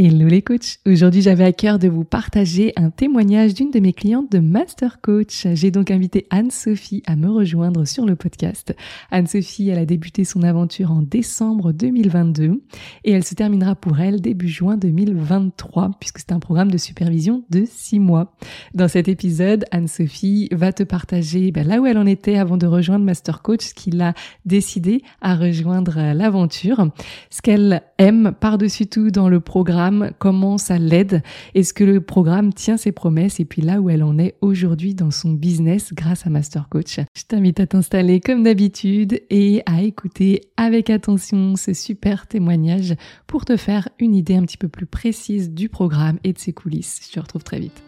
Hello les coachs Aujourd'hui j'avais à cœur de vous partager un témoignage d'une de mes clientes de Master Coach. J'ai donc invité Anne-Sophie à me rejoindre sur le podcast. Anne-Sophie, elle a débuté son aventure en décembre 2022 et elle se terminera pour elle début juin 2023 puisque c'est un programme de supervision de six mois. Dans cet épisode, Anne-Sophie va te partager ben, là où elle en était avant de rejoindre Master Coach, ce qui l'a décidé à rejoindre l'aventure, ce qu'elle aime par-dessus tout dans le programme comment ça l'aide, est-ce que le programme tient ses promesses et puis là où elle en est aujourd'hui dans son business grâce à Master Coach. Je t'invite à t'installer comme d'habitude et à écouter avec attention ce super témoignage pour te faire une idée un petit peu plus précise du programme et de ses coulisses. Je te retrouve très vite.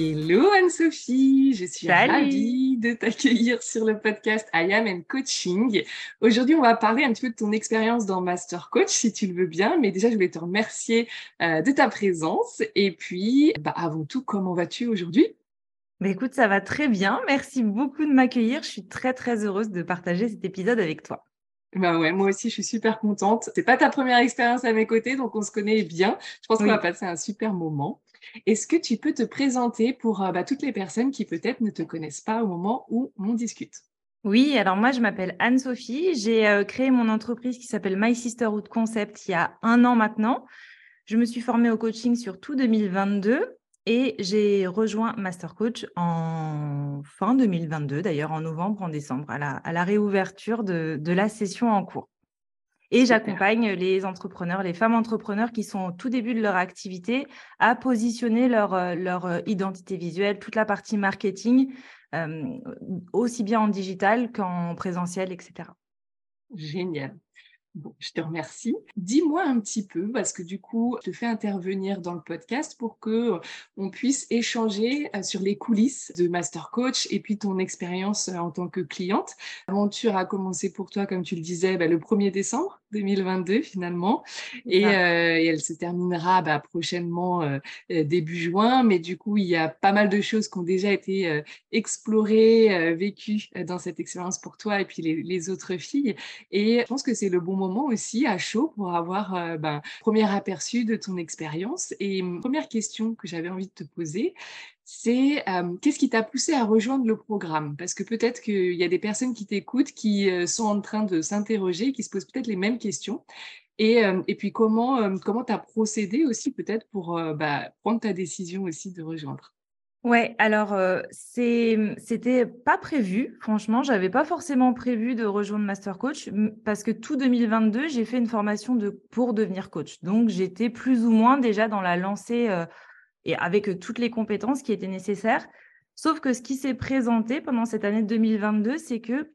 Hello Anne-Sophie, je suis ravie de t'accueillir sur le podcast I Am and Coaching. Aujourd'hui, on va parler un petit peu de ton expérience dans Master Coach, si tu le veux bien. Mais déjà, je voulais te remercier euh, de ta présence. Et puis, bah, avant tout, comment vas-tu aujourd'hui? Bah, Écoute, ça va très bien. Merci beaucoup de m'accueillir. Je suis très, très heureuse de partager cet épisode avec toi. Bah ouais, moi aussi, je suis super contente. C'est pas ta première expérience à mes côtés, donc on se connaît bien. Je pense qu'on va passer un super moment. Est-ce que tu peux te présenter pour euh, bah, toutes les personnes qui peut-être ne te connaissent pas au moment où on discute? Oui, alors moi je m'appelle Anne-Sophie. J'ai euh, créé mon entreprise qui s'appelle My Sisterhood Concept il y a un an maintenant. Je me suis formée au coaching sur tout 2022 et j'ai rejoint Master Coach en fin 2022, d'ailleurs en novembre, en décembre, à la, réouverture de la session en cours. Et j'accompagne les entrepreneurs, les femmes entrepreneurs qui sont au tout début de leur activité à positionner leur, euh, leur euh, identité visuelle, toute la partie marketing, euh, aussi bien en digital qu'en présentiel, etc. Génial. Bon, je te remercie. Dis-moi un petit peu, parce que du coup, je te fais intervenir dans le podcast pour que euh, on puisse échanger euh, sur les coulisses de Master Coach et puis ton expérience euh, en tant que cliente. L'aventure a commencé pour toi, comme tu le disais, bah, le 1er décembre 2022 finalement, et, elle se terminera bah, prochainement début juin. Mais du coup, il y a pas mal de choses qui ont déjà été explorées, vécues dans cette expérience pour toi et puis les, les autres filles. Et je pense que c'est le bon moment aussi à chaud pour avoir un euh, ben, premier aperçu de ton expérience. Et première question que j'avais envie de te poser, c'est euh, qu'est-ce qui t'a poussé à rejoindre le programme? Parce que peut-être qu'il y a des personnes qui t'écoutent qui euh, sont en train de s'interroger, qui se posent peut-être les mêmes questions. Et, et puis comment comment tu as procédé aussi peut-être pour bah, prendre ta décision aussi de rejoindre? Ouais, alors euh, c'était pas prévu. Franchement, j'avais pas forcément prévu de rejoindre Master Coach parce que tout 2022, j'ai fait une formation pour devenir coach. Donc j'étais plus ou moins déjà dans la lancée et avec toutes les compétences qui étaient nécessaires. Sauf que ce qui s'est présenté pendant cette année 2022, c'est que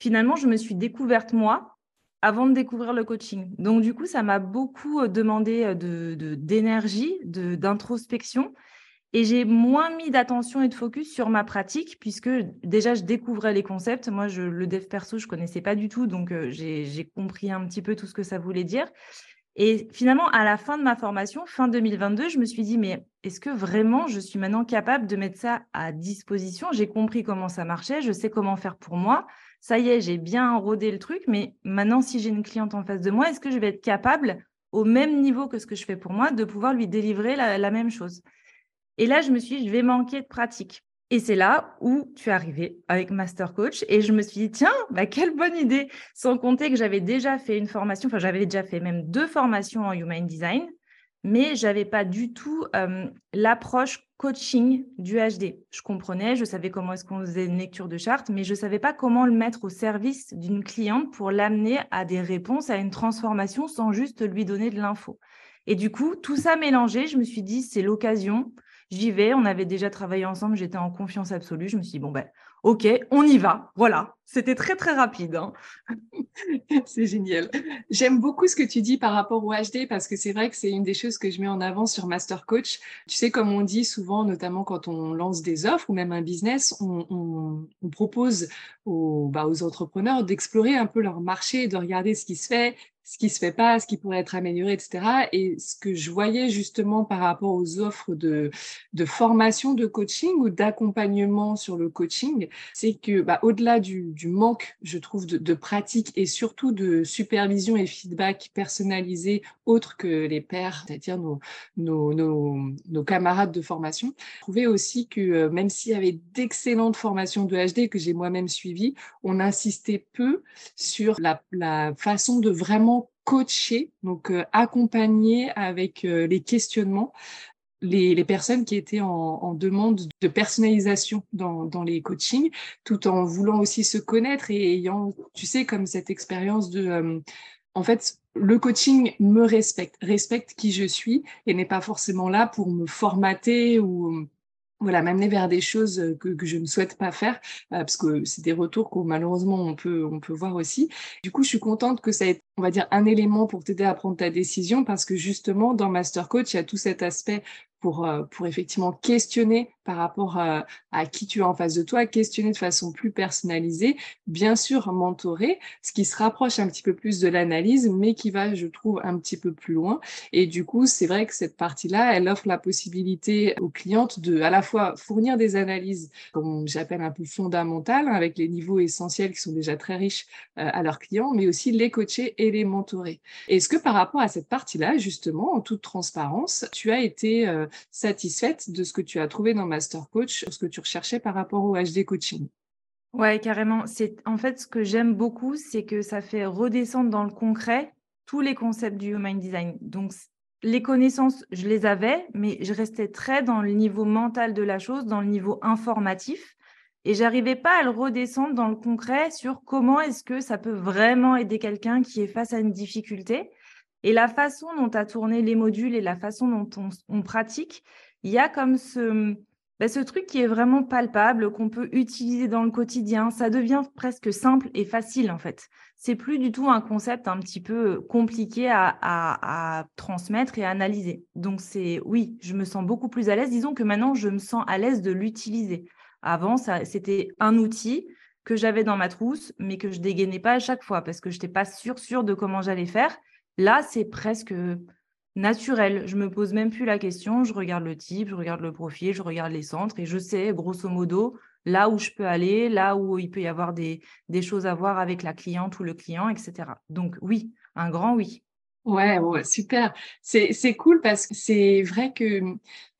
finalement, je me suis découverte moi avant de découvrir le coaching. Donc du coup, ça m'a beaucoup demandé de d'énergie, d'introspection. Et j'ai moins mis d'attention et de focus sur ma pratique, puisque déjà, je découvrais les concepts. Moi, le dev perso, je ne connaissais pas du tout, donc euh, j'ai compris un petit peu tout ce que ça voulait dire. Et finalement, à la fin de ma formation, fin 2022, je me suis dit, mais est-ce que vraiment je suis maintenant capable de mettre ça à disposition? J'ai compris comment ça marchait, je sais comment faire pour moi. Ça y est, j'ai bien rodé le truc, mais maintenant, si j'ai une cliente en face de moi, est-ce que je vais être capable, au même niveau que ce que je fais pour moi, de pouvoir lui délivrer la même chose? Et là, je me suis dit, je vais manquer de pratique. Et c'est là où tu es arrivé avec Master Coach. Et je me suis dit, tiens, bah, quelle bonne idée. Sans compter que j'avais déjà fait une formation, enfin, j'avais déjà fait même deux formations en Human Design, mais je n'avais pas du tout euh, l'approche coaching du HD. Je comprenais, je savais comment est-ce qu'on faisait une lecture de charte, mais je ne savais pas comment le mettre au service d'une cliente pour l'amener à des réponses, à une transformation sans juste lui donner de l'info. Et du coup, tout ça mélangé, je me suis dit, c'est l'occasion J'y vais, on avait déjà travaillé ensemble, j'étais en confiance absolue. Je me suis dit, bon, ben, OK, on y va. Voilà. C'était très, très rapide. Hein. c'est génial. J'aime beaucoup ce que tu dis par rapport au HD parce que c'est vrai que c'est une des choses que je mets en avant sur Master Coach. Tu sais, comme on dit souvent, notamment quand on lance des offres ou même un business, on, propose aux, bah, aux entrepreneurs d'explorer un peu leur marché, de regarder ce qui se fait, ce qui se fait pas, ce qui pourrait être amélioré, etc. Et ce que je voyais justement par rapport aux offres de, de formation de coaching ou d'accompagnement sur le coaching, c'est que bah, au-delà du, du, manque, je trouve, de, de, pratique et surtout de supervision et feedback personnalisé autres que les pairs, c'est-à-dire nos, nos, nos, nos, camarades de formation, je trouvais aussi que euh, même s'il y avait d'excellentes formations de HD que j'ai moi-même suivies, on insistait peu sur la, la façon de vraiment coacher, donc euh, accompagner avec euh, les questionnements les, personnes qui étaient en, demande de personnalisation dans, les coachings, tout en voulant aussi se connaître et ayant, tu sais, comme cette expérience de, euh, en fait, le coaching me respecte, respecte qui je suis et n'est pas forcément là pour me formater ou voilà, m'amener vers des choses que, je ne souhaite pas faire, parce que c'est des retours que malheureusement on peut, on peut voir aussi. Du coup, je suis contente que ça ait, on va dire, un élément pour t'aider à prendre ta décision, parce que justement, dans Master Coach, il y a tout cet aspect pour, euh, pour effectivement questionner par rapport à, à, qui tu as en face de toi, questionner de façon plus personnalisée, bien sûr mentorer, ce qui se rapproche un petit peu plus de l'analyse, mais qui va, je trouve, un petit peu plus loin. Et du coup, c'est vrai que cette partie-là, elle offre la possibilité aux clientes de à la fois fournir des analyses, comme j'appelle un peu fondamentales, avec les niveaux essentiels qui sont déjà très riches euh, à leurs clients, mais aussi les coacher et les mentorer. Est-ce que par rapport à cette partie-là, justement, en toute transparence, tu as été euh, satisfaite de ce que tu as trouvé dans Master Coach, ce que tu recherchais par rapport au HD coaching? Ouais, carrément. C'est en fait ce que j'aime beaucoup, c'est que ça fait redescendre dans le concret tous les concepts du human design. Donc les connaissances, je les avais, mais je restais très dans le niveau mental de la chose, dans le niveau informatif, et j'arrivais pas à le redescendre dans le concret sur comment est-ce que ça peut vraiment aider quelqu'un qui est face à une difficulté. Et la façon dont tu as tourné les modules et la façon dont on, pratique, il y a comme ce, bah, ce truc qui est vraiment palpable, qu'on peut utiliser dans le quotidien. Ça devient presque simple et facile en fait. C'est plus du tout un concept un petit peu compliqué à, à transmettre et à analyser. Donc c'est oui, je me sens beaucoup plus à l'aise. Disons que maintenant, je me sens à l'aise de l'utiliser. Avant, c'était un outil que j'avais dans ma trousse, mais que je dégainais pas à chaque fois parce que je n'étais pas sûre, de comment j'allais faire. Là, c'est presque naturel. Je me pose même plus la question. Je regarde le type, je regarde le profil, je regarde les centres et je sais grosso modo là où je peux aller, là où il peut y avoir des choses à voir avec la cliente ou le client, etc. Donc oui, un grand oui. Ouais, ouais, super. C'est, cool parce que c'est vrai que,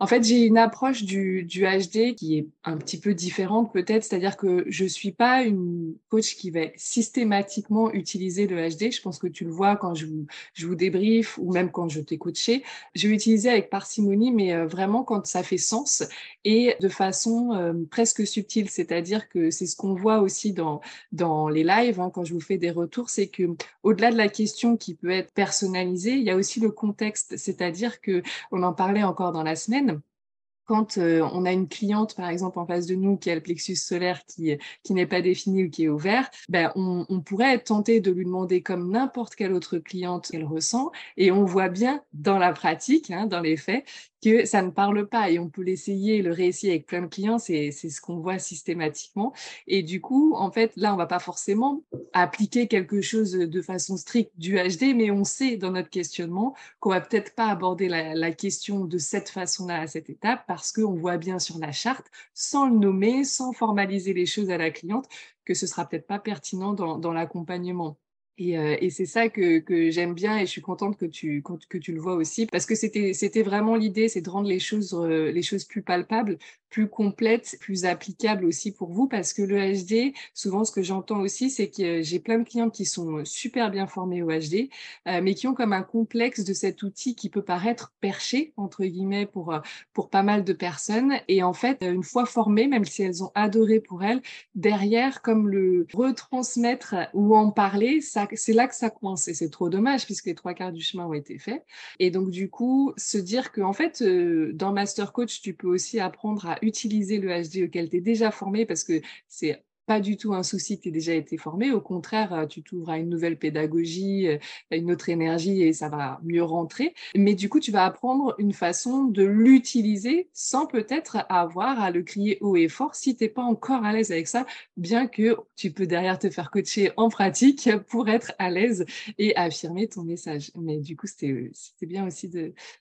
en fait, j'ai une approche du, du HD qui est un petit peu différente peut-être. C'est-à-dire que je suis pas une coach qui va systématiquement utiliser le HD. Je pense que tu le vois quand je vous, je vous débrief ou même quand je t'ai coaché. Je vais utiliser avec parcimonie, mais euh, vraiment quand ça fait sens et de façon euh, presque subtile. C'est-à-dire que c'est ce qu'on voit aussi dans, dans les lives, hein, quand je vous fais des retours, c'est que au-delà de la question qui peut être personnelle, il y a aussi le contexte, c'est-à-dire que on en parlait encore dans la semaine quand euh, on a une cliente, par exemple, en face de nous qui a le plexus solaire qui, n'est pas défini ou qui est ouvert, ben, on, on pourrait être tenté de lui demander, comme n'importe quelle autre cliente qu'elle ressent, et on voit bien dans la pratique, hein, dans les faits, que ça ne parle pas et on peut l'essayer, le réessayer avec plein de clients, c'est ce qu'on voit systématiquement. Et du coup, en fait, là, on va pas forcément appliquer quelque chose de façon stricte du HD, mais on sait dans notre questionnement qu'on va peut-être pas aborder la, la, question de cette façon-là à cette étape parce qu'on voit bien sur la charte, sans le nommer, sans formaliser les choses à la cliente, que ce sera peut-être pas pertinent dans, dans l'accompagnement. Et, euh, et c'est ça que, que j'aime bien et je suis contente que tu, que tu le vois aussi parce que c'était, vraiment l'idée, c'est de rendre les choses, euh, les choses plus palpables, plus complètes, plus applicables aussi pour vous parce que le HD, souvent ce que j'entends aussi, c'est que j'ai plein de clients qui sont super bien formés au HD, euh, mais qui ont comme un complexe de cet outil qui peut paraître perché, entre guillemets, pour, pour pas mal de personnes. Et en fait, une fois formées, même si elles ont adoré pour elles, derrière, comme le retransmettre ou en parler, ça c'est là que ça coince et c'est trop dommage puisque les trois quarts du chemin ont été faits. Et donc du coup, se dire que en fait, euh, dans Master Coach, tu peux aussi apprendre à utiliser le HD auquel tu es déjà formé parce que c'est pas du tout un souci, tu as déjà été formé. Au contraire, euh, tu t'ouvres à une nouvelle pédagogie, euh, une autre énergie et ça va mieux rentrer. Mais du coup, tu vas apprendre une façon de l'utiliser sans peut-être avoir à le crier haut et fort si tu n'es pas encore à l'aise avec ça, bien que tu peux derrière te faire coacher en pratique pour être à l'aise et affirmer ton message. Mais du coup, c'était bien aussi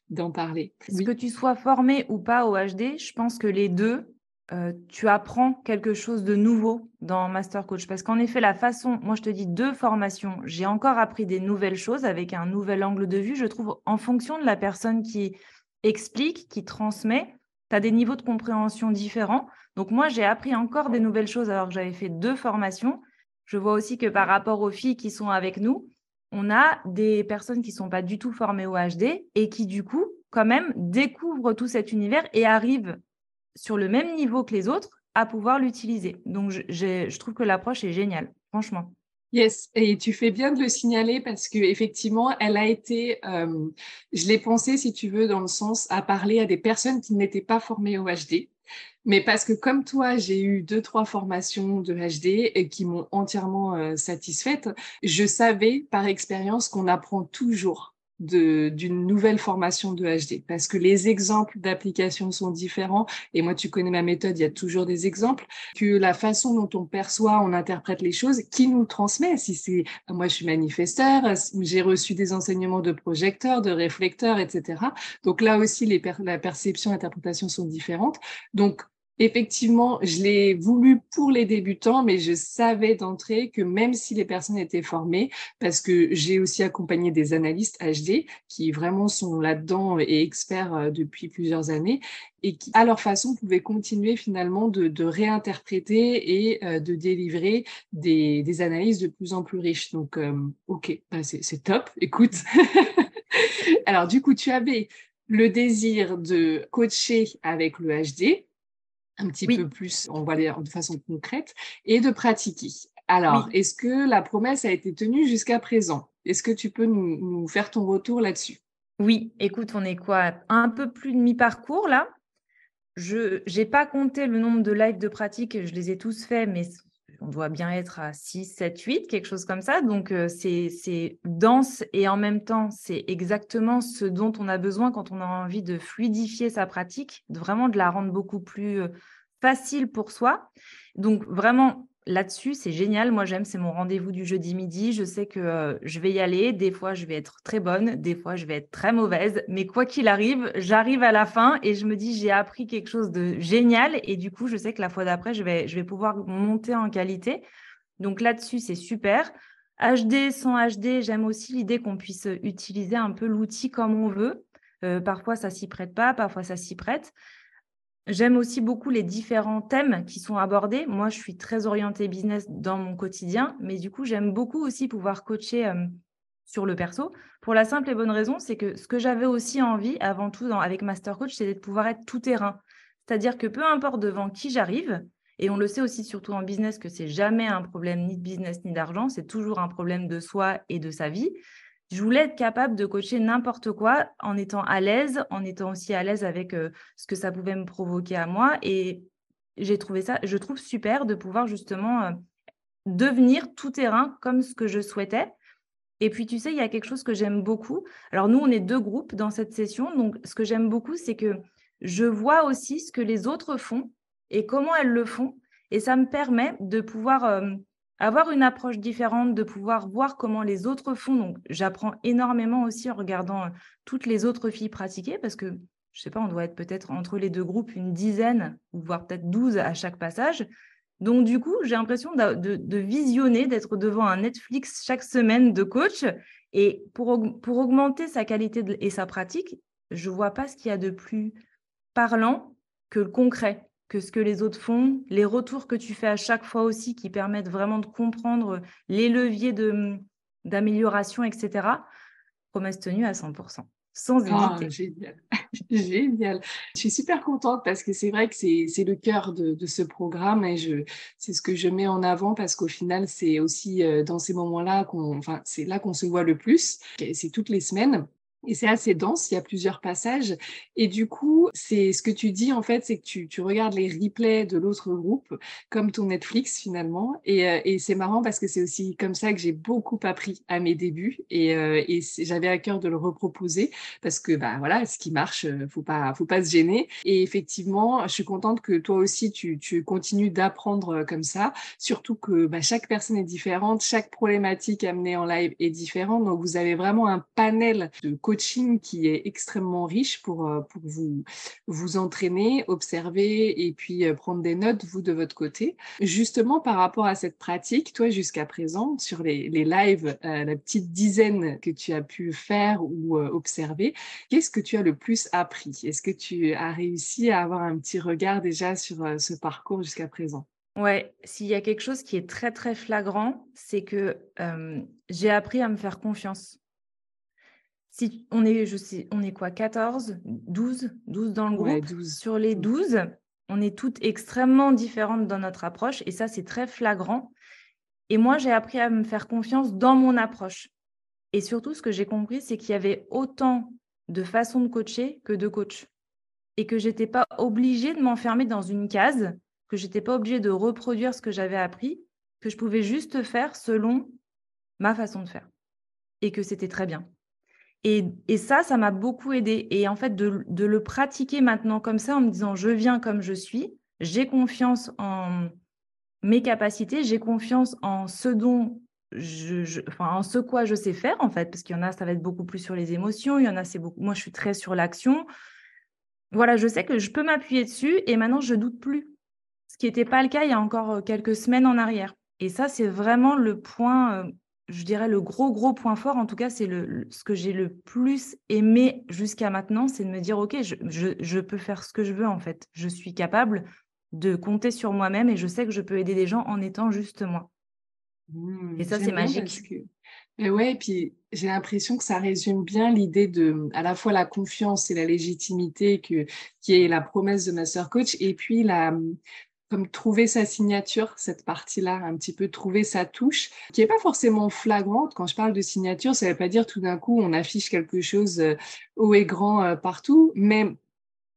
d'en parler. Est-ce que tu sois formé ou pas au HD, je pense que les deux, euh, tu apprends quelque chose de nouveau dans Master Coach? Parce qu'en effet, la façon, moi je te dis deux formations, j'ai encore appris des nouvelles choses avec un nouvel angle de vue. Je trouve en fonction de la personne qui explique, qui transmet, tu as des niveaux de compréhension différents. Donc moi, j'ai appris encore des nouvelles choses alors que j'avais fait deux formations. Je vois aussi que par rapport aux filles qui sont avec nous, on a des personnes qui ne sont pas du tout formées au HD et qui, du coup, quand même, découvrent tout cet univers et arrivent sur le même niveau que les autres à pouvoir l'utiliser. Donc, je, trouve que l'approche est géniale, franchement. Yes, et tu fais bien de le signaler parce que effectivement, elle a été, euh, je l'ai pensé si tu veux dans le sens à parler à des personnes qui n'étaient pas formées au HD, mais parce que comme toi, j'ai eu deux trois formations de HD qui m'ont entièrement euh, satisfaite, je savais par expérience qu'on apprend toujours d'une nouvelle formation de HD parce que les exemples d'application sont différents. Et moi tu connais ma méthode il y a toujours des exemples. Que la façon dont on perçoit on interprète les choses qui nous transmet. Si c'est moi je suis manifesteur j'ai reçu des enseignements de projecteurs de réflecteurs etc donc là aussi les la perception l'interprétation sont différentes. Donc Effectivement, je l'ai voulu pour les débutants, mais je savais d'entrée que même si les personnes étaient formées, parce que j'ai aussi accompagné des analystes HD qui vraiment sont là-dedans et experts euh, depuis plusieurs années et qui, à leur façon, pouvaient continuer finalement de, réinterpréter et euh, de délivrer des, analyses de plus en plus riches. Donc, euh, OK, bah, c'est top. Écoute. Alors, du coup, tu avais le désir de coacher avec le HD un petit peu plus, on va dire de façon concrète, et de pratiquer. Alors, est-ce que la promesse a été tenue jusqu'à présent? Est-ce que tu peux nous, faire ton retour là-dessus? Oui, écoute, on est quoi? Un peu plus de mi-parcours là. Je n'ai pas compté le nombre de lives de pratique, je les ai tous faits, mais on doit bien être à 6, 7, 8, quelque chose comme ça. Donc, euh, c'est dense et en même temps, c'est exactement ce dont on a besoin quand on a envie de fluidifier sa pratique, de vraiment de la rendre beaucoup plus euh, facile pour soi. Donc, vraiment, là-dessus, c'est génial. Moi, j'aime, c'est mon rendez-vous du jeudi midi. Je sais que euh, je vais y aller. Des fois, je vais être très bonne. Des fois, je vais être très mauvaise. Mais quoi qu'il arrive, j'arrive à la fin et je me dis, j'ai appris quelque chose de génial. Et du coup, je sais que la fois d'après, je vais, pouvoir monter en qualité. Donc là-dessus, c'est super. HD sans HD, j'aime aussi l'idée qu'on puisse utiliser un peu l'outil comme on veut. Euh, parfois, ça s'y prête pas, parfois, ça s'y prête. J'aime aussi beaucoup les différents thèmes qui sont abordés. Moi, je suis très orientée business dans mon quotidien, mais du coup, j'aime beaucoup aussi pouvoir coacher euh, sur le perso. Pour la simple et bonne raison, c'est que ce que j'avais aussi envie, avant tout avec Master Coach, c'est de pouvoir être tout terrain. C'est-à-dire que peu importe devant qui j'arrive, et on le sait aussi surtout en business que c'est jamais un problème ni de business ni d'argent, c'est toujours un problème de soi et de sa vie je voulais être capable de coacher n'importe quoi en étant à l'aise, en étant aussi à l'aise avec euh, ce que ça pouvait me provoquer à moi. Et j'ai trouvé ça, je trouve super de pouvoir justement euh, devenir tout terrain comme ce que je souhaitais. Et puis, tu sais, il y a quelque chose que j'aime beaucoup. Alors, nous, on est deux groupes dans cette session. Donc, ce que j'aime beaucoup, c'est que je vois aussi ce que les autres font et comment elles le font. Et ça me permet de pouvoir euh, avoir une approche différente, de pouvoir voir comment les autres font. Donc, j'apprends énormément aussi en regardant euh, toutes les autres filles pratiquer parce que, je ne sais pas, on doit être peut-être entre les deux groupes une dizaine, voire peut-être douze à chaque passage. Donc, du coup, j'ai l'impression de, visionner, d'être devant un Netflix chaque semaine de coach. Et pour, pour augmenter sa qualité et sa pratique, je ne vois pas ce qu'il y a de plus parlant que le concret que ce que les autres font, les retours que tu fais à chaque fois aussi qui permettent vraiment de comprendre les leviers d'amélioration, etc. Promesse tenue à 100%. sans hésiter. génial, génial. Je suis super contente parce que c'est vrai que c'est le cœur de, de, ce programme et je c'est ce que je mets en avant parce qu'au final c'est aussi euh, dans ces moments-là qu'on, enfin c'est là qu'on se voit le plus. C'est toutes les semaines. Et c'est assez dense, il y a plusieurs passages. Et du coup, c'est ce que tu dis en fait, c'est que tu, regardes les replays de l'autre groupe comme ton Netflix finalement. Et, euh, et c'est marrant parce que c'est aussi comme ça que j'ai beaucoup appris à mes débuts. Et, euh, j'avais à cœur de le reproposer parce que bah voilà, ce qui marche, euh, faut pas, faut pas se gêner. Et effectivement, je suis contente que toi aussi tu, tu continues d'apprendre comme ça. Surtout que bah, chaque personne est différente, chaque problématique amenée en live est différente. Donc vous avez vraiment un panel de coaching qui est extrêmement riche pour, euh, pour vous, vous entraîner, observer et puis euh, prendre des notes, vous, de votre côté. Justement, par rapport à cette pratique, toi, jusqu'à présent, sur les, les lives, euh, la petite dizaine que tu as pu faire ou observer, qu'est-ce que tu as le plus appris? Est-ce que tu as réussi à avoir un petit regard déjà sur ce parcours jusqu'à présent? Ouais, s'il y a quelque chose qui est très très flagrant, c'est que j'ai appris à me faire confiance si on est, je sais, on est quoi, 14, 12, 12 dans le groupe? 12. Sur les 12, on est toutes extrêmement différentes dans notre approche et ça, c'est très flagrant. Et moi, j'ai appris à me faire confiance dans mon approche. Et surtout, ce que j'ai compris, c'est qu'il y avait autant de façons de coacher que de coach. Et que je n'étais pas obligée de m'enfermer dans une case, que je n'étais pas obligée de reproduire ce que j'avais appris, que je pouvais juste faire selon ma façon de faire. Et que c'était très bien. Et, ça, ça m'a beaucoup aidé. Et en fait, de, le pratiquer maintenant comme ça, en me disant, je viens comme je suis, j'ai confiance en mes capacités, j'ai confiance en ce dont je, en ce quoi je sais faire, en fait, parce qu'il y en a, ça va être beaucoup plus sur les émotions, il y en a, c'est beaucoup, moi, je suis très sur l'action. Voilà, je sais que je peux m'appuyer dessus et maintenant, je doute plus. Ce qui n'était pas le cas il y a encore euh, quelques semaines en arrière. Et ça, c'est vraiment le point euh, je dirais le gros, gros point fort, en tout cas, c'est le, ce que j'ai le plus aimé jusqu'à maintenant, c'est de me dire, OK, je, je, peux faire ce que je veux, en fait. Je suis capable de compter sur moi-même et je sais que je peux aider des gens en étant juste moi. Mmh, et ça, c'est magique. Que... Mais ouais, et puis j'ai l'impression que ça résume bien l'idée de à la fois la confiance et la légitimité que, qui est la promesse de Master Coach, et puis la, comme trouver sa signature, cette partie-là, un petit peu trouver sa touche, qui n'est pas forcément flagrante. Quand je parle de signature, ça ne veut pas dire tout d'un coup on affiche quelque chose euh, haut et grand euh, partout, mais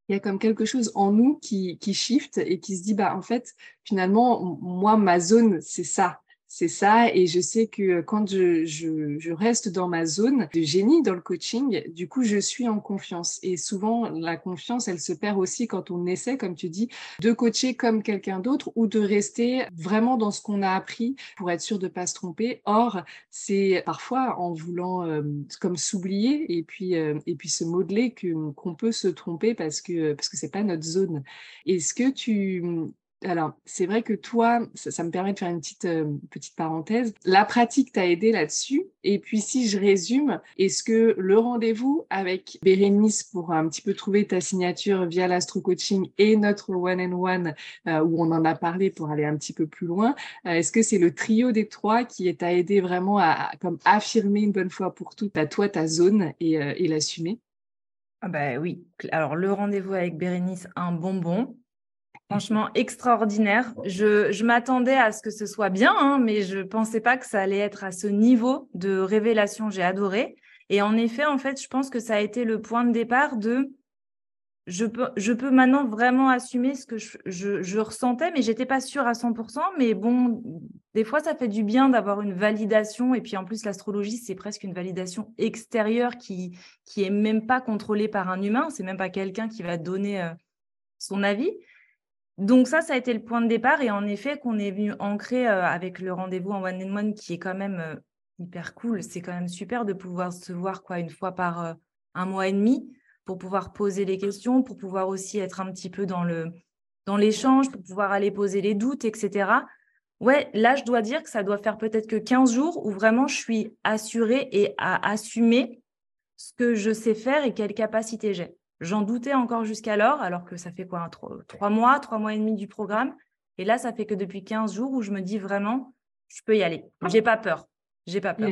il y a comme quelque chose en nous qui, qui shift et qui se dit, bah, en fait, finalement, moi, ma zone, c'est ça c'est ça. Et je sais que quand je, reste dans ma zone de génie dans le coaching, du coup, je suis en confiance. Et souvent, la confiance, elle se perd aussi quand on essaie, comme tu dis, de coacher comme quelqu'un d'autre ou de rester vraiment dans ce qu'on a appris pour être sûr de pas se tromper. Or, c'est parfois en voulant euh, comme s'oublier et puis euh, et puis se modeler qu'on peut se tromper parce que parce que c'est pas notre zone. Est-ce que tu alors, c'est vrai que toi, ça, me permet de faire une petite, euh, petite parenthèse. La pratique t'a aidé là-dessus? Et puis, si je résume, est-ce que le rendez-vous avec Bérénice pour un petit peu trouver ta signature via l'astro coaching et notre one and one euh, où on en a parlé pour aller un petit peu plus loin, euh, est-ce que c'est le trio des trois qui t'a aidé vraiment à, comme affirmer une bonne fois pour toutes à toi ta zone et, et l'assumer? Ah bah oui. Alors le rendez-vous avec Bérénice, un bonbon. Franchement, extraordinaire. Je, m'attendais à ce que ce soit bien, hein, mais je ne pensais pas que ça allait être à ce niveau de révélation. J'ai adoré. Et en effet, en fait, je pense que ça a été le point de départ de je peux, je peux maintenant vraiment assumer ce que je, ressentais, mais j'étais pas sûre à 100%. Mais bon, des fois, ça fait du bien d'avoir une validation. Et puis en plus, l'astrologie, c'est presque une validation extérieure qui qui est même pas contrôlée par un humain. C'est même pas quelqu'un qui va donner euh, son avis. Donc ça, ça a été le point de départ. Et en effet, qu'on est venu ancrer euh, avec le rendez-vous en one and one, qui est quand même euh, hyper cool. C'est quand même super de pouvoir se voir quoi une fois par euh, un mois et demi pour pouvoir poser les questions, pour pouvoir aussi être un petit peu dans l'échange, pour pouvoir aller poser les doutes, etc. Ouais, là, je dois dire que ça doit faire peut-être que 15 jours où vraiment je suis assurée et à assumer ce que je sais faire et quelle capacité j'ai. J'en doutais encore jusqu'alors, alors que ça fait quoi, trois, mois, trois mois et demi du programme. Et là, ça fait que depuis 15 jours où je me dis vraiment, je peux y aller. J'ai pas peur. J'ai pas peur.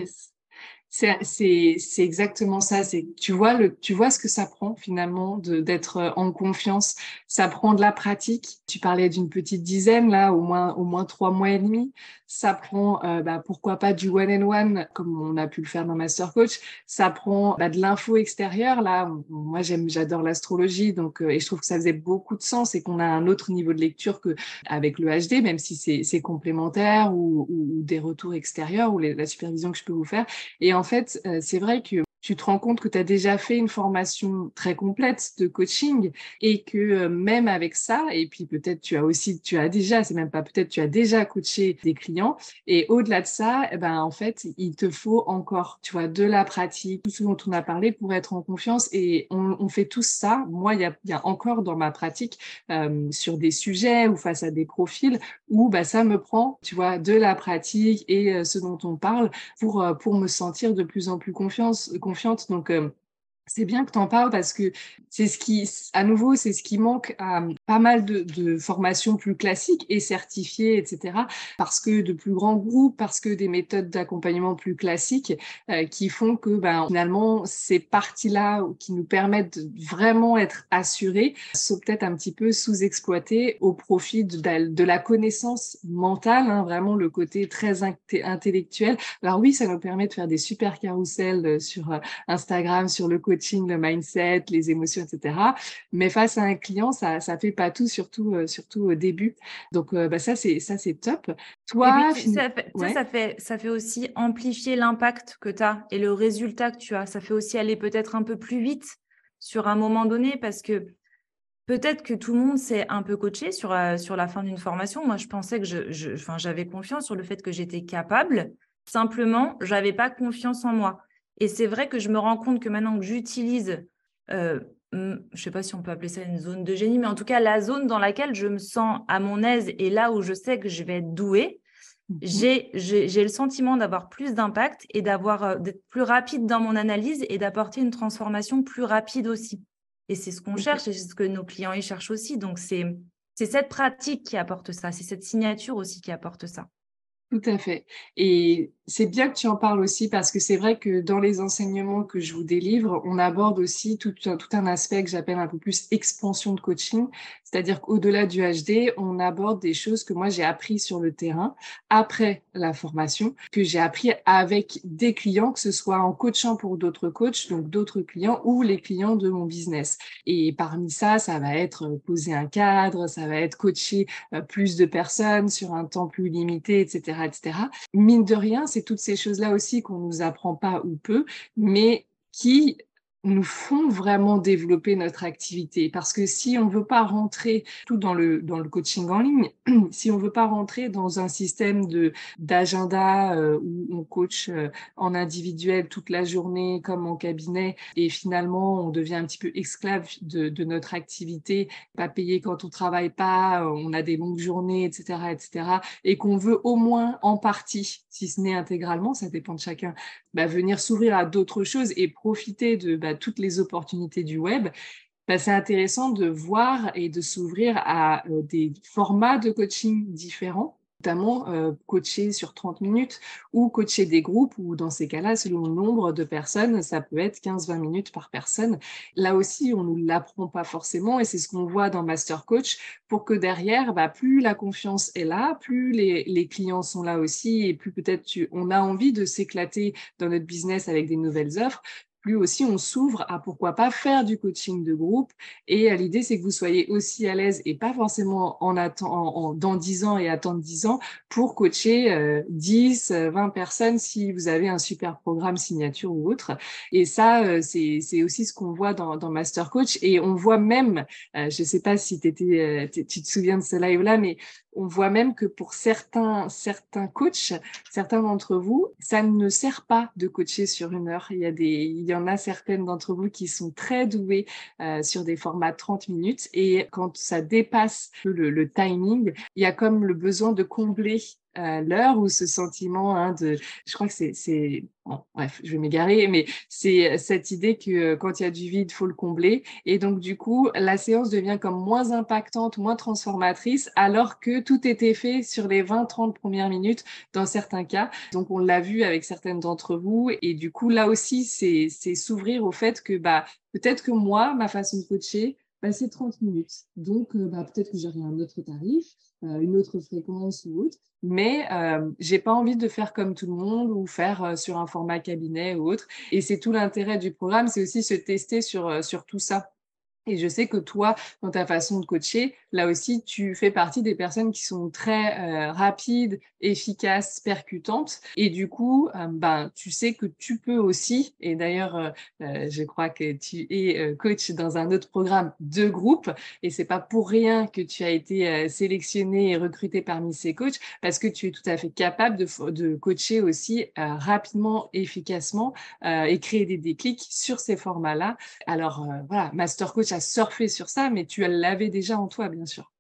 C'est exactement ça. C'est tu vois le tu vois ce que ça prend finalement d'être euh, en confiance. Ça prend de la pratique. Tu parlais d'une petite dizaine là, au moins au moins trois mois et demi. Ça prend euh, bah, pourquoi pas du one and one comme on a pu le faire dans Master Coach. Ça prend bah, de l'info extérieure là. Moi j'aime j'adore l'astrologie donc euh, et je trouve que ça faisait beaucoup de sens et qu'on a un autre niveau de lecture que avec le HD même si c'est complémentaire ou, ou, des retours extérieurs ou la supervision que je peux vous faire. Et en fait, euh, c'est vrai que tu te rends compte que tu as déjà fait une formation très complète de coaching et que euh, même avec ça, et puis peut-être tu as aussi, tu as déjà, c'est même pas peut-être, tu as déjà coaché des clients et au-delà de ça, eh ben, en fait, il te faut encore, tu vois, de la pratique, tout ce dont on a parlé pour être en confiance et on, fait tout ça. Moi, il y a, encore dans ma pratique euh, sur des sujets ou face à des profils où bah, ça me prend, tu vois, de la pratique et euh, ce dont on parle pour, pour me sentir de plus en plus confiance, confiance donc, euh, c'est bien que tu en parles parce que c'est ce qui, à nouveau, c'est ce qui manque à pas mal de, formations plus classiques et certifiées, etc. Parce que de plus grands groupes, parce que des méthodes d'accompagnement plus classiques euh, qui font que ben, finalement ces parties-là qui nous permettent de vraiment être assurés sont peut-être un petit peu sous-exploitées au profit de, de, la connaissance mentale, hein, vraiment le côté très intellectuel. Alors oui, ça nous permet de faire des super carousels euh, sur euh, Instagram, sur le côté le mindset, les émotions, etc. Mais face à un client, ça ça fait pas tout, surtout euh, surtout au début. Donc euh, bah, ça c'est ça c'est top. Toi, ça, fait, ça, fait, ça fait aussi amplifier l'impact que tu as et le résultat que tu as. Ça fait aussi aller peut-être un peu plus vite sur un moment donné parce que peut-être que tout le monde s'est un peu coaché sur, euh, sur la fin d'une formation. Moi, je pensais que je, je j'avais confiance sur le fait que j'étais capable. Simplement, j'avais pas confiance en moi. Et c'est vrai que je me rends compte que maintenant que j'utilise, euh, je ne sais pas si on peut appeler ça une zone de génie, mais en tout cas la zone dans laquelle je me sens à mon aise et là où je sais que je vais être douée, mhm. j'ai le sentiment d'avoir plus d'impact et d'avoir euh, d'être plus rapide dans mon analyse et d'apporter une transformation plus rapide aussi. Et c'est ce qu'on cherche et c'est ce que nos clients y cherchent aussi. Donc c'est cette pratique qui apporte ça, c'est cette signature aussi qui apporte ça. Tout à fait. Et c'est bien que tu en parles aussi parce que c'est vrai que dans les enseignements que je vous délivre, on aborde aussi tout, un aspect que j'appelle un peu plus expansion de coaching. C'est-à-dire qu'au-delà du HD, on aborde des choses que moi j'ai appris sur le terrain après la formation, que j'ai appris avec des clients, que ce soit en coachant pour d'autres coachs, donc d'autres clients ou les clients de mon business. Et parmi ça, ça va être poser un cadre, ça va être coacher euh, plus de personnes sur un temps plus limité, etc., etc. Mine de rien, c'est toutes ces choses-là aussi qu'on nous apprend pas ou peu, mais qui nous font vraiment développer notre activité. Parce que si on veut pas rentrer tout dans le, dans le coaching en ligne, si on veut pas rentrer dans un système de d'agenda euh, où on coach euh, en individuel toute la journée comme en cabinet et finalement on devient un petit peu esclave de, de notre activité, pas payé quand on travaille pas, on a des longues journées, etc., etc., et qu'on veut au moins en partie, si ce n'est intégralement, ça dépend de chacun, bah, venir s'ouvrir à d'autres choses et profiter de bah, toutes les opportunités du web, bah, c'est intéressant de voir et de s'ouvrir à euh, des formats de coaching différents notamment euh, coacher sur 30 minutes ou coacher des groupes ou dans ces cas-là, selon le nombre de personnes, ça peut être 15-20 minutes par personne. Là aussi, on ne l'apprend pas forcément et c'est ce qu'on voit dans Master Coach pour que derrière, bah, plus la confiance est là, plus les, les clients sont là aussi et plus peut-être on a envie de s'éclater dans notre business avec des nouvelles offres, aussi on s'ouvre à pourquoi pas faire du coaching de groupe. Et euh, l'idée, c'est que vous soyez aussi à l'aise et pas forcément en, attend, dans 10 ans et attendre 10 ans pour coacher 10, euh, 20 euh, personnes si vous avez un super programme signature ou autre. Et ça, c'est aussi ce qu'on voit dans, Master Coach. Et on voit même, je ne sais pas si tu te souviens de ce live-là, mais on voit même que pour certains, certains coachs, certains d'entre vous, ça ne sert pas de coacher sur une heure. Il y, a des, en a certaines d'entre vous qui sont très douées euh, sur des formats 30 minutes. Et quand ça dépasse le timing, il y a comme le besoin de combler l'heure ou ce sentiment hein, de, je crois que c'est, bon, bref, je vais m'égarer, mais c'est cette idée que quand il y a du vide, faut le combler. Et donc, du coup, la séance devient comme moins impactante, moins transformatrice, alors que tout était fait sur les 20-30 premières minutes dans certains cas. Donc, on l'a vu avec certaines d'entre vous. Et du coup, là aussi, c'est s'ouvrir au fait que bah, peut-être que moi, ma façon de coacher, c'est 30 minutes. Donc, euh, bah, peut-être que j'aurai un autre tarif, euh, une autre fréquence ou autre, mais euh, j'ai pas envie de faire comme tout le monde ou faire sur un format cabinet ou autre. Et c'est tout l'intérêt du programme, c'est aussi se tester sur tout ça. Et je sais que toi, dans ta façon de coacher, là aussi, tu fais partie des personnes qui sont très euh, rapides, efficaces, percutantes. Et du coup, euh, ben, tu sais que tu peux aussi, et d'ailleurs, euh, je crois que tu es coach dans un autre programme de groupe, et c'est pas pour rien que tu as été sélectionné et recruté parmi ces coachs, parce que tu es tout à fait capable de, de coacher aussi rapidement, efficacement, et créer des déclics sur ces formats-là. Alors voilà, Master Coach surfer sur ça, mais tu l'avais déjà en toi, bien sûr.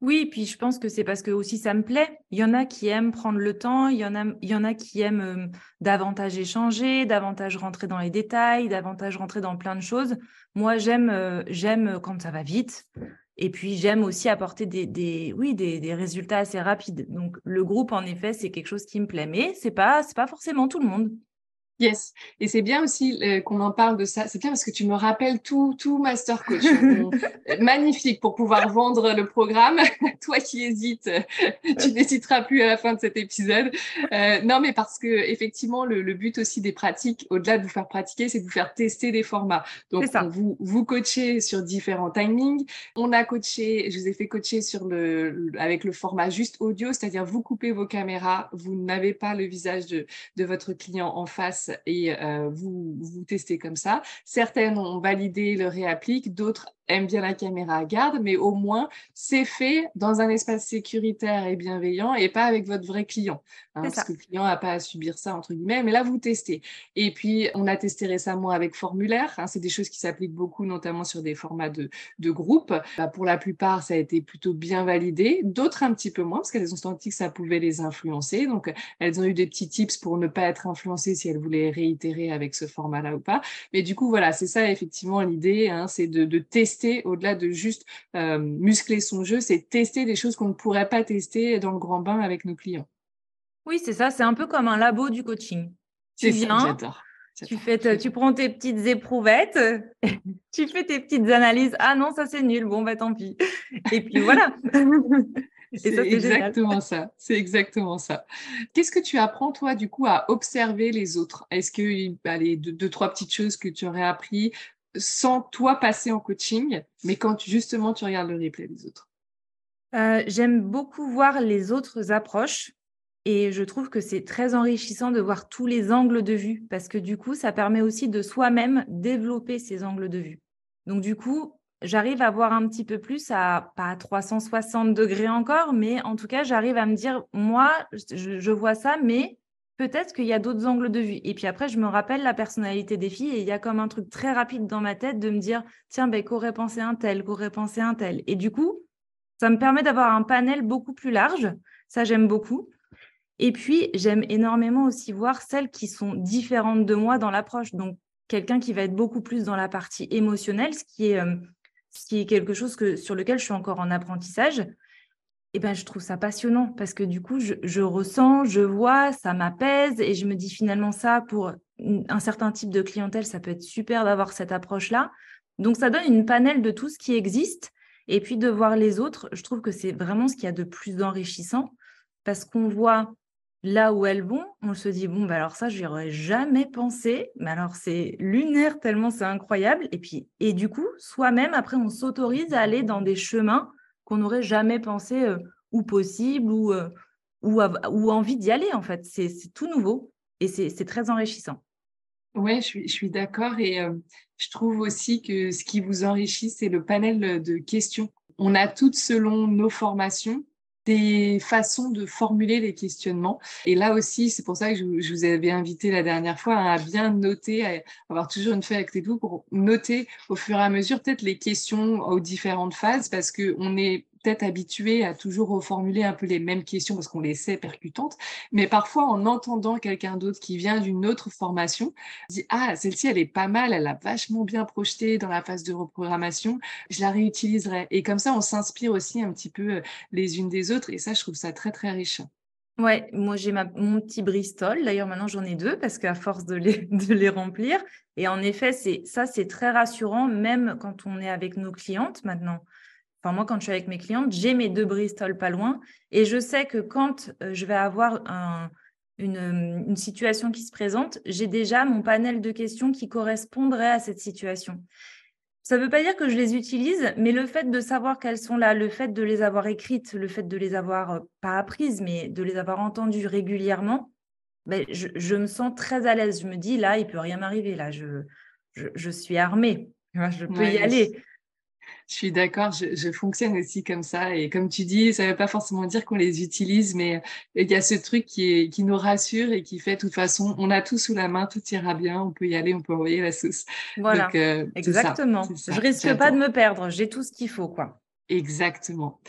Oui, puis je pense que c'est parce que aussi ça me plaît. Il y en a qui aiment prendre le temps, il y en a, qui aiment euh, davantage échanger, davantage rentrer dans les détails, davantage rentrer dans plein de choses. Moi, j'aime, euh, j'aime quand ça va vite. Et puis j'aime aussi apporter des, oui, des, des, résultats assez rapides. Donc le groupe, en effet, c'est quelque chose qui me plaît, mais c'est pas, pas forcément tout le monde. Yes, et c'est bien aussi euh, qu'on en parle de ça. C'est bien parce que tu me rappelles tout, tout master coach. magnifique pour pouvoir vendre le programme. Toi qui hésites, tu n'hésiteras plus à la fin de cet épisode. Euh, non, mais parce que effectivement, le, le but aussi des pratiques, au-delà de vous faire pratiquer, c'est de vous faire tester des formats. Donc, vous vous coachez sur différents timings. On a coaché, je vous ai fait coacher sur le avec le format juste audio, c'est-à-dire vous coupez vos caméras, vous n'avez pas le visage de, de votre client en face et euh, vous, vous testez comme ça. Certaines ont validé, le réappliquent, d'autres aiment bien la caméra à garde, mais au moins c'est fait dans un espace sécuritaire et bienveillant et pas avec votre vrai client. Hein, parce que le client n'a pas à subir ça, entre guillemets, mais là vous testez. Et puis on a testé récemment avec formulaire, hein, c'est des choses qui s'appliquent beaucoup, notamment sur des formats de, de groupe. Bah, pour la plupart, ça a été plutôt bien validé, d'autres un petit peu moins, parce qu'elles ont senti que ça pouvait les influencer. Donc elles ont eu des petits tips pour ne pas être influencées si elles voulaient réitérer avec ce format-là ou pas. Mais du coup, voilà, c'est ça effectivement l'idée, hein, c'est de, de tester au-delà de juste euh, muscler son jeu, c'est tester des choses qu'on ne pourrait pas tester dans le grand bain avec nos clients. Oui, c'est ça, c'est un peu comme un labo du coaching. Tu viens, tu, fais tu prends tes petites éprouvettes, tu fais tes petites analyses. Ah non, ça c'est nul, bon bah tant pis. Et puis voilà. C'est exactement ça. C'est exactement ça. Qu'est-ce que tu apprends, toi, du coup, à observer les autres? Est-ce que allez, deux, deux, trois petites choses que tu aurais appris sans toi passer en coaching, mais quand justement tu regardes le replay des autres? Euh, J'aime beaucoup voir les autres approches et je trouve que c'est très enrichissant de voir tous les angles de vue parce que du coup, ça permet aussi de soi-même développer ces angles de vue. Donc du coup, j'arrive à voir un petit peu plus à pas à 360 degrés encore, mais en tout cas, j'arrive à me dire, moi, je vois ça, mais peut-être qu'il y a d'autres angles de vue. Et puis après, je me rappelle la personnalité des filles et il y a comme un truc très rapide dans ma tête de me dire, tiens, ben, qu'aurait pensé un tel, qu'aurait pensé un tel. Et du coup, ça me permet d'avoir un panel beaucoup plus large. Ça, j'aime beaucoup. Et puis, j'aime énormément aussi voir celles qui sont différentes de moi dans l'approche. Donc, quelqu'un qui va être beaucoup plus dans la partie émotionnelle, ce qui est, euh, ce qui est quelque chose que, sur lequel je suis encore en apprentissage eh ben, je trouve ça passionnant parce que du coup, je, ressens, je vois, ça m'apaise et je me dis finalement ça pour un certain type de clientèle, ça peut être super d'avoir cette approche-là. Donc, ça donne une panel de tout ce qui existe. Et puis, de voir les autres, je trouve que c'est vraiment ce qu'il y a de plus enrichissant parce qu'on voit là où elles vont, on se dit, bon, bah alors ça, je n'y aurais jamais pensé. Mais alors, c'est lunaire tellement c'est incroyable. Et puis, et du coup, soi-même, après, on s'autorise à aller dans des chemins qu'on n'aurait jamais pensé euh, ou possible ou, euh, ou, envie d'y aller, en fait. C'est tout nouveau et c'est très enrichissant. Oui, je suis, je suis d'accord et euh, je trouve aussi que ce qui vous enrichit, c'est le panel de questions. On a toutes, selon nos formations, des façons de formuler les questionnements. Et là aussi, c'est pour ça que je, vous avais invité la dernière fois à bien noter, à avoir toujours une feuille avec vous pour noter au fur et à mesure peut-être les questions aux différentes phases, parce que on est peut-être habitués à toujours reformuler un peu les mêmes questions parce qu'on les sait percutantes, mais parfois en entendant quelqu'un d'autre qui vient d'une autre formation, on dit ah celle-ci elle est pas mal, elle a vachement bien projeté dans la phase de reprogrammation, je la réutiliserai. Et comme ça on s'inspire aussi un petit peu euh, les unes des autres et ça je trouve ça très très riche. Ouais, moi j'ai mon petit Bristol. D'ailleurs, maintenant j'en ai deux parce qu'à force de les, de les remplir. Et en effet, c'est ça, c'est très rassurant, même quand on est avec nos clientes maintenant. Enfin, moi, quand je suis avec mes clientes, j'ai mes deux Bristol pas loin. Et je sais que quand euh, je vais avoir un, une, une situation qui se présente, j'ai déjà mon panel de questions qui correspondrait à cette situation. Ça ne veut pas dire que je les utilise, mais le fait de savoir qu'elles sont là, le fait de les avoir écrites, le fait de les avoir euh, pas apprises, mais de les avoir entendues régulièrement, ben, je, me sens très à l'aise. Je me dis, là, il peut rien m'arriver. Là, je, je, suis armée. Je peux y aller. Je suis d'accord, je, fonctionne aussi comme ça. Et comme tu dis, ça ne veut pas forcément dire qu'on les utilise, mais il y a ce truc qui, est, qui nous rassure et qui fait, de toute façon, on a tout sous la main, tout ira bien, on peut y aller, on peut envoyer la sauce. Voilà, euh, exactement. je risque pas de me perdre, j'ai tout ce qu'il faut, quoi. Exactement.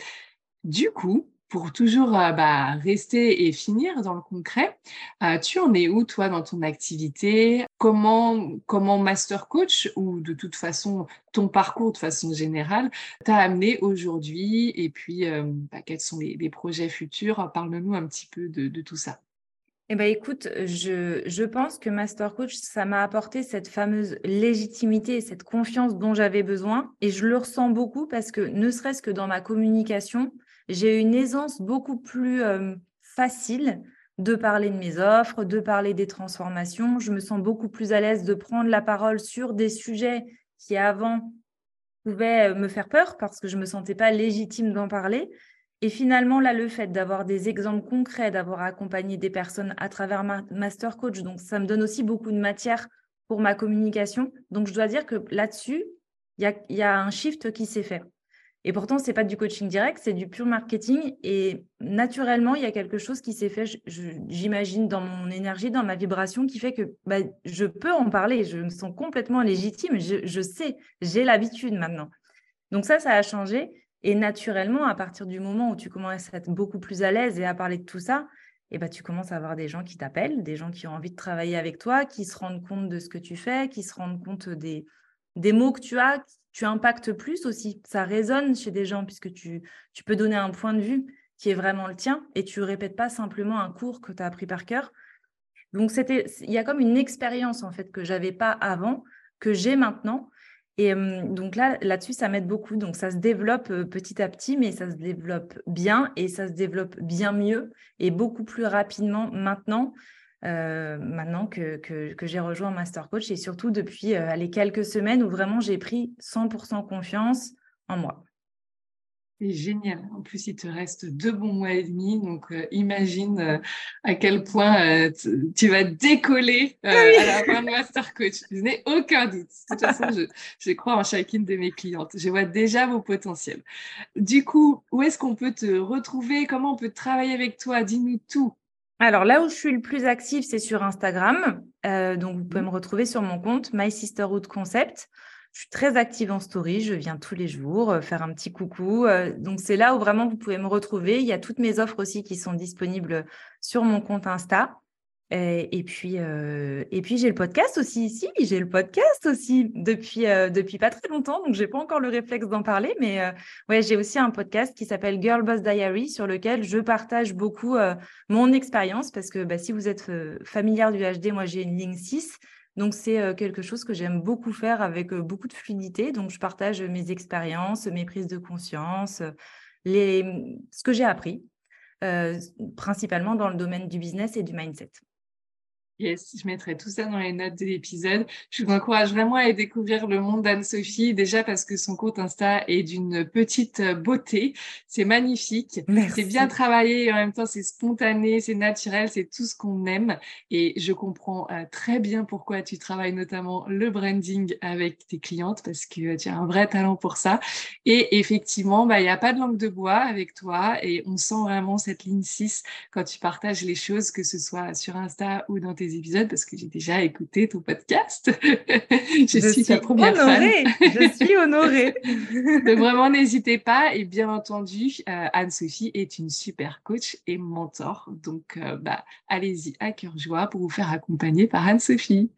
Du coup, pour toujours euh, bah, rester et finir dans le concret, euh, tu en es où toi dans ton activité? Comment, comment master coach ou de toute façon ton parcours de façon générale t'a amené aujourd'hui? Et puis, euh, bah, quels sont les, projets futurs? Parle-nous un petit peu de, tout ça. Eh ben, écoute, je, je pense que Master Coach, ça m'a apporté cette fameuse légitimité, cette confiance dont j'avais besoin. Et je le ressens beaucoup parce que ne serait-ce que dans ma communication, j'ai une aisance beaucoup plus facile de parler de mes offres, de parler des transformations. Je me sens beaucoup plus à l'aise de prendre la parole sur des sujets qui avant pouvaient me faire peur parce que je ne me sentais pas légitime d'en parler. Et finalement, là, le fait d'avoir des exemples concrets, d'avoir accompagné des personnes à travers ma Master Coach, donc ça me donne aussi beaucoup de matière pour ma communication. Donc, je dois dire que là-dessus, il y a, un shift qui s'est fait. Et pourtant, ce n'est pas du coaching direct, c'est du pur marketing. Et naturellement, il y a quelque chose qui s'est fait, j'imagine, dans mon énergie, dans ma vibration, qui fait que bah, je peux en parler. Je me sens complètement légitime. Je, sais, j'ai l'habitude maintenant. Donc ça, ça a changé. Et naturellement, à partir du moment où tu commences à être beaucoup plus à l'aise et à parler de tout ça, et bah, tu commences à avoir des gens qui t'appellent, des gens qui ont envie de travailler avec toi, qui se rendent compte de ce que tu fais, qui se rendent compte des, des mots que tu as, tu impactes plus aussi. Ça résonne chez des gens puisque tu, peux donner un point de vue qui est vraiment le tien et tu répètes pas simplement un cours que tu as appris par cœur. Donc, c'était, il y a comme une expérience en fait que j'avais pas avant, que j'ai maintenant. Et donc là, là-dessus, ça m'aide beaucoup. Donc, ça se développe petit à petit, mais ça se développe bien et ça se développe bien mieux et beaucoup plus rapidement maintenant. Euh, maintenant que, que, j'ai rejoint Master Coach et surtout depuis euh, les quelques semaines où vraiment j'ai pris 100% confiance en moi. C'est génial. En plus, il te reste deux bons mois et demi. Donc, euh, imagine à quel point tu vas décoller ah à la fin de Master Coach. Je n'ai aucun doute. De toute façon, je, je, crois en chacune de mes clientes. Je vois déjà vos potentiels. Du coup, où est-ce qu'on peut te retrouver? Comment on peut travailler avec toi? Dis-nous tout. Alors là où je suis le plus active, c'est sur Instagram. Euh, donc vous pouvez mmh. me retrouver sur mon compte My Sisterhood Concept. Je suis très active en story, je viens tous les jours euh, faire un petit coucou. Euh, donc c'est là où vraiment vous pouvez me retrouver. Il y a toutes mes offres aussi qui sont disponibles sur mon compte Insta. Et, puis, euh, puis j'ai le podcast aussi ici. J'ai le podcast aussi depuis, euh, depuis pas très longtemps, donc j'ai pas encore le réflexe d'en parler. Mais euh, ouais, j'ai aussi un podcast qui s'appelle Girl Boss Diary sur lequel je partage beaucoup mon expérience parce que bah, si vous êtes familière du HD, moi j'ai une ligne 6. Donc c'est quelque chose que j'aime beaucoup faire avec beaucoup de fluidité. Donc je partage mes expériences, mes prises de conscience, les... ce que j'ai appris, principalement dans le domaine du business et du mindset. Yes, je mettrai tout ça dans les notes de l'épisode. Je vous encourage vraiment à découvrir le monde d'Anne-Sophie, déjà parce que son compte Insta est d'une petite beauté. C'est magnifique. C'est bien travaillé et en même temps, c'est spontané, c'est naturel, c'est tout ce qu'on aime. Et je comprends euh, très bien pourquoi tu travailles notamment le branding avec tes clientes parce que tu as un vrai talent pour ça. Et effectivement, bah, il n'y a pas de langue de bois avec toi et on sent vraiment cette ligne 6 quand tu partages les choses, que ce soit sur Insta ou dans tes tes épisodes parce que j'ai déjà écouté ton podcast. je, suis ta première honorée. Je suis honorée. Donc vraiment, n'hésitez pas. Et bien entendu, euh, Anne-Sophie est une super coach et mentor. Donc, euh, bah, allez-y à cœur joie pour vous faire accompagner par Anne-Sophie.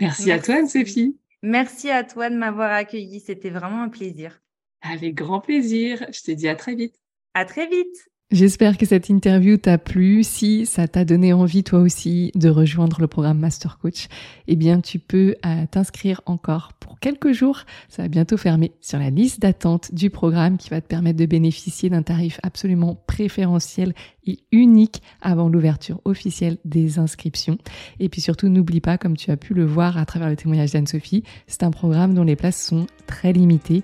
Merci, Merci à toi, Anne-Sophie. Merci à toi de m'avoir accueilli. C'était vraiment un plaisir. Avec grand plaisir. Je te dis à très vite. À très vite. J'espère que cette interview t'a plu. Si ça t'a donné envie toi aussi de rejoindre le programme Master Coach, eh bien tu peux euh, t'inscrire encore quelques jours. Ça va bientôt fermer sur la liste d'attente du programme qui va te permettre de bénéficier d'un tarif absolument préférentiel et unique avant l'ouverture officielle des inscriptions. Et puis surtout, n'oublie pas, comme tu as pu le voir à travers le témoignage d'Anne-Sophie, c'est un programme dont les places sont très limitées.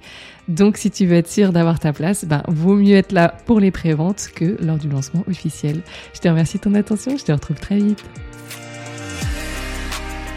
Donc si tu veux être sûr d'avoir ta place, ben, vaut mieux être là pour les préventes que lors du lancement officiel. Je te remercie de ton attention, je te retrouve très vite.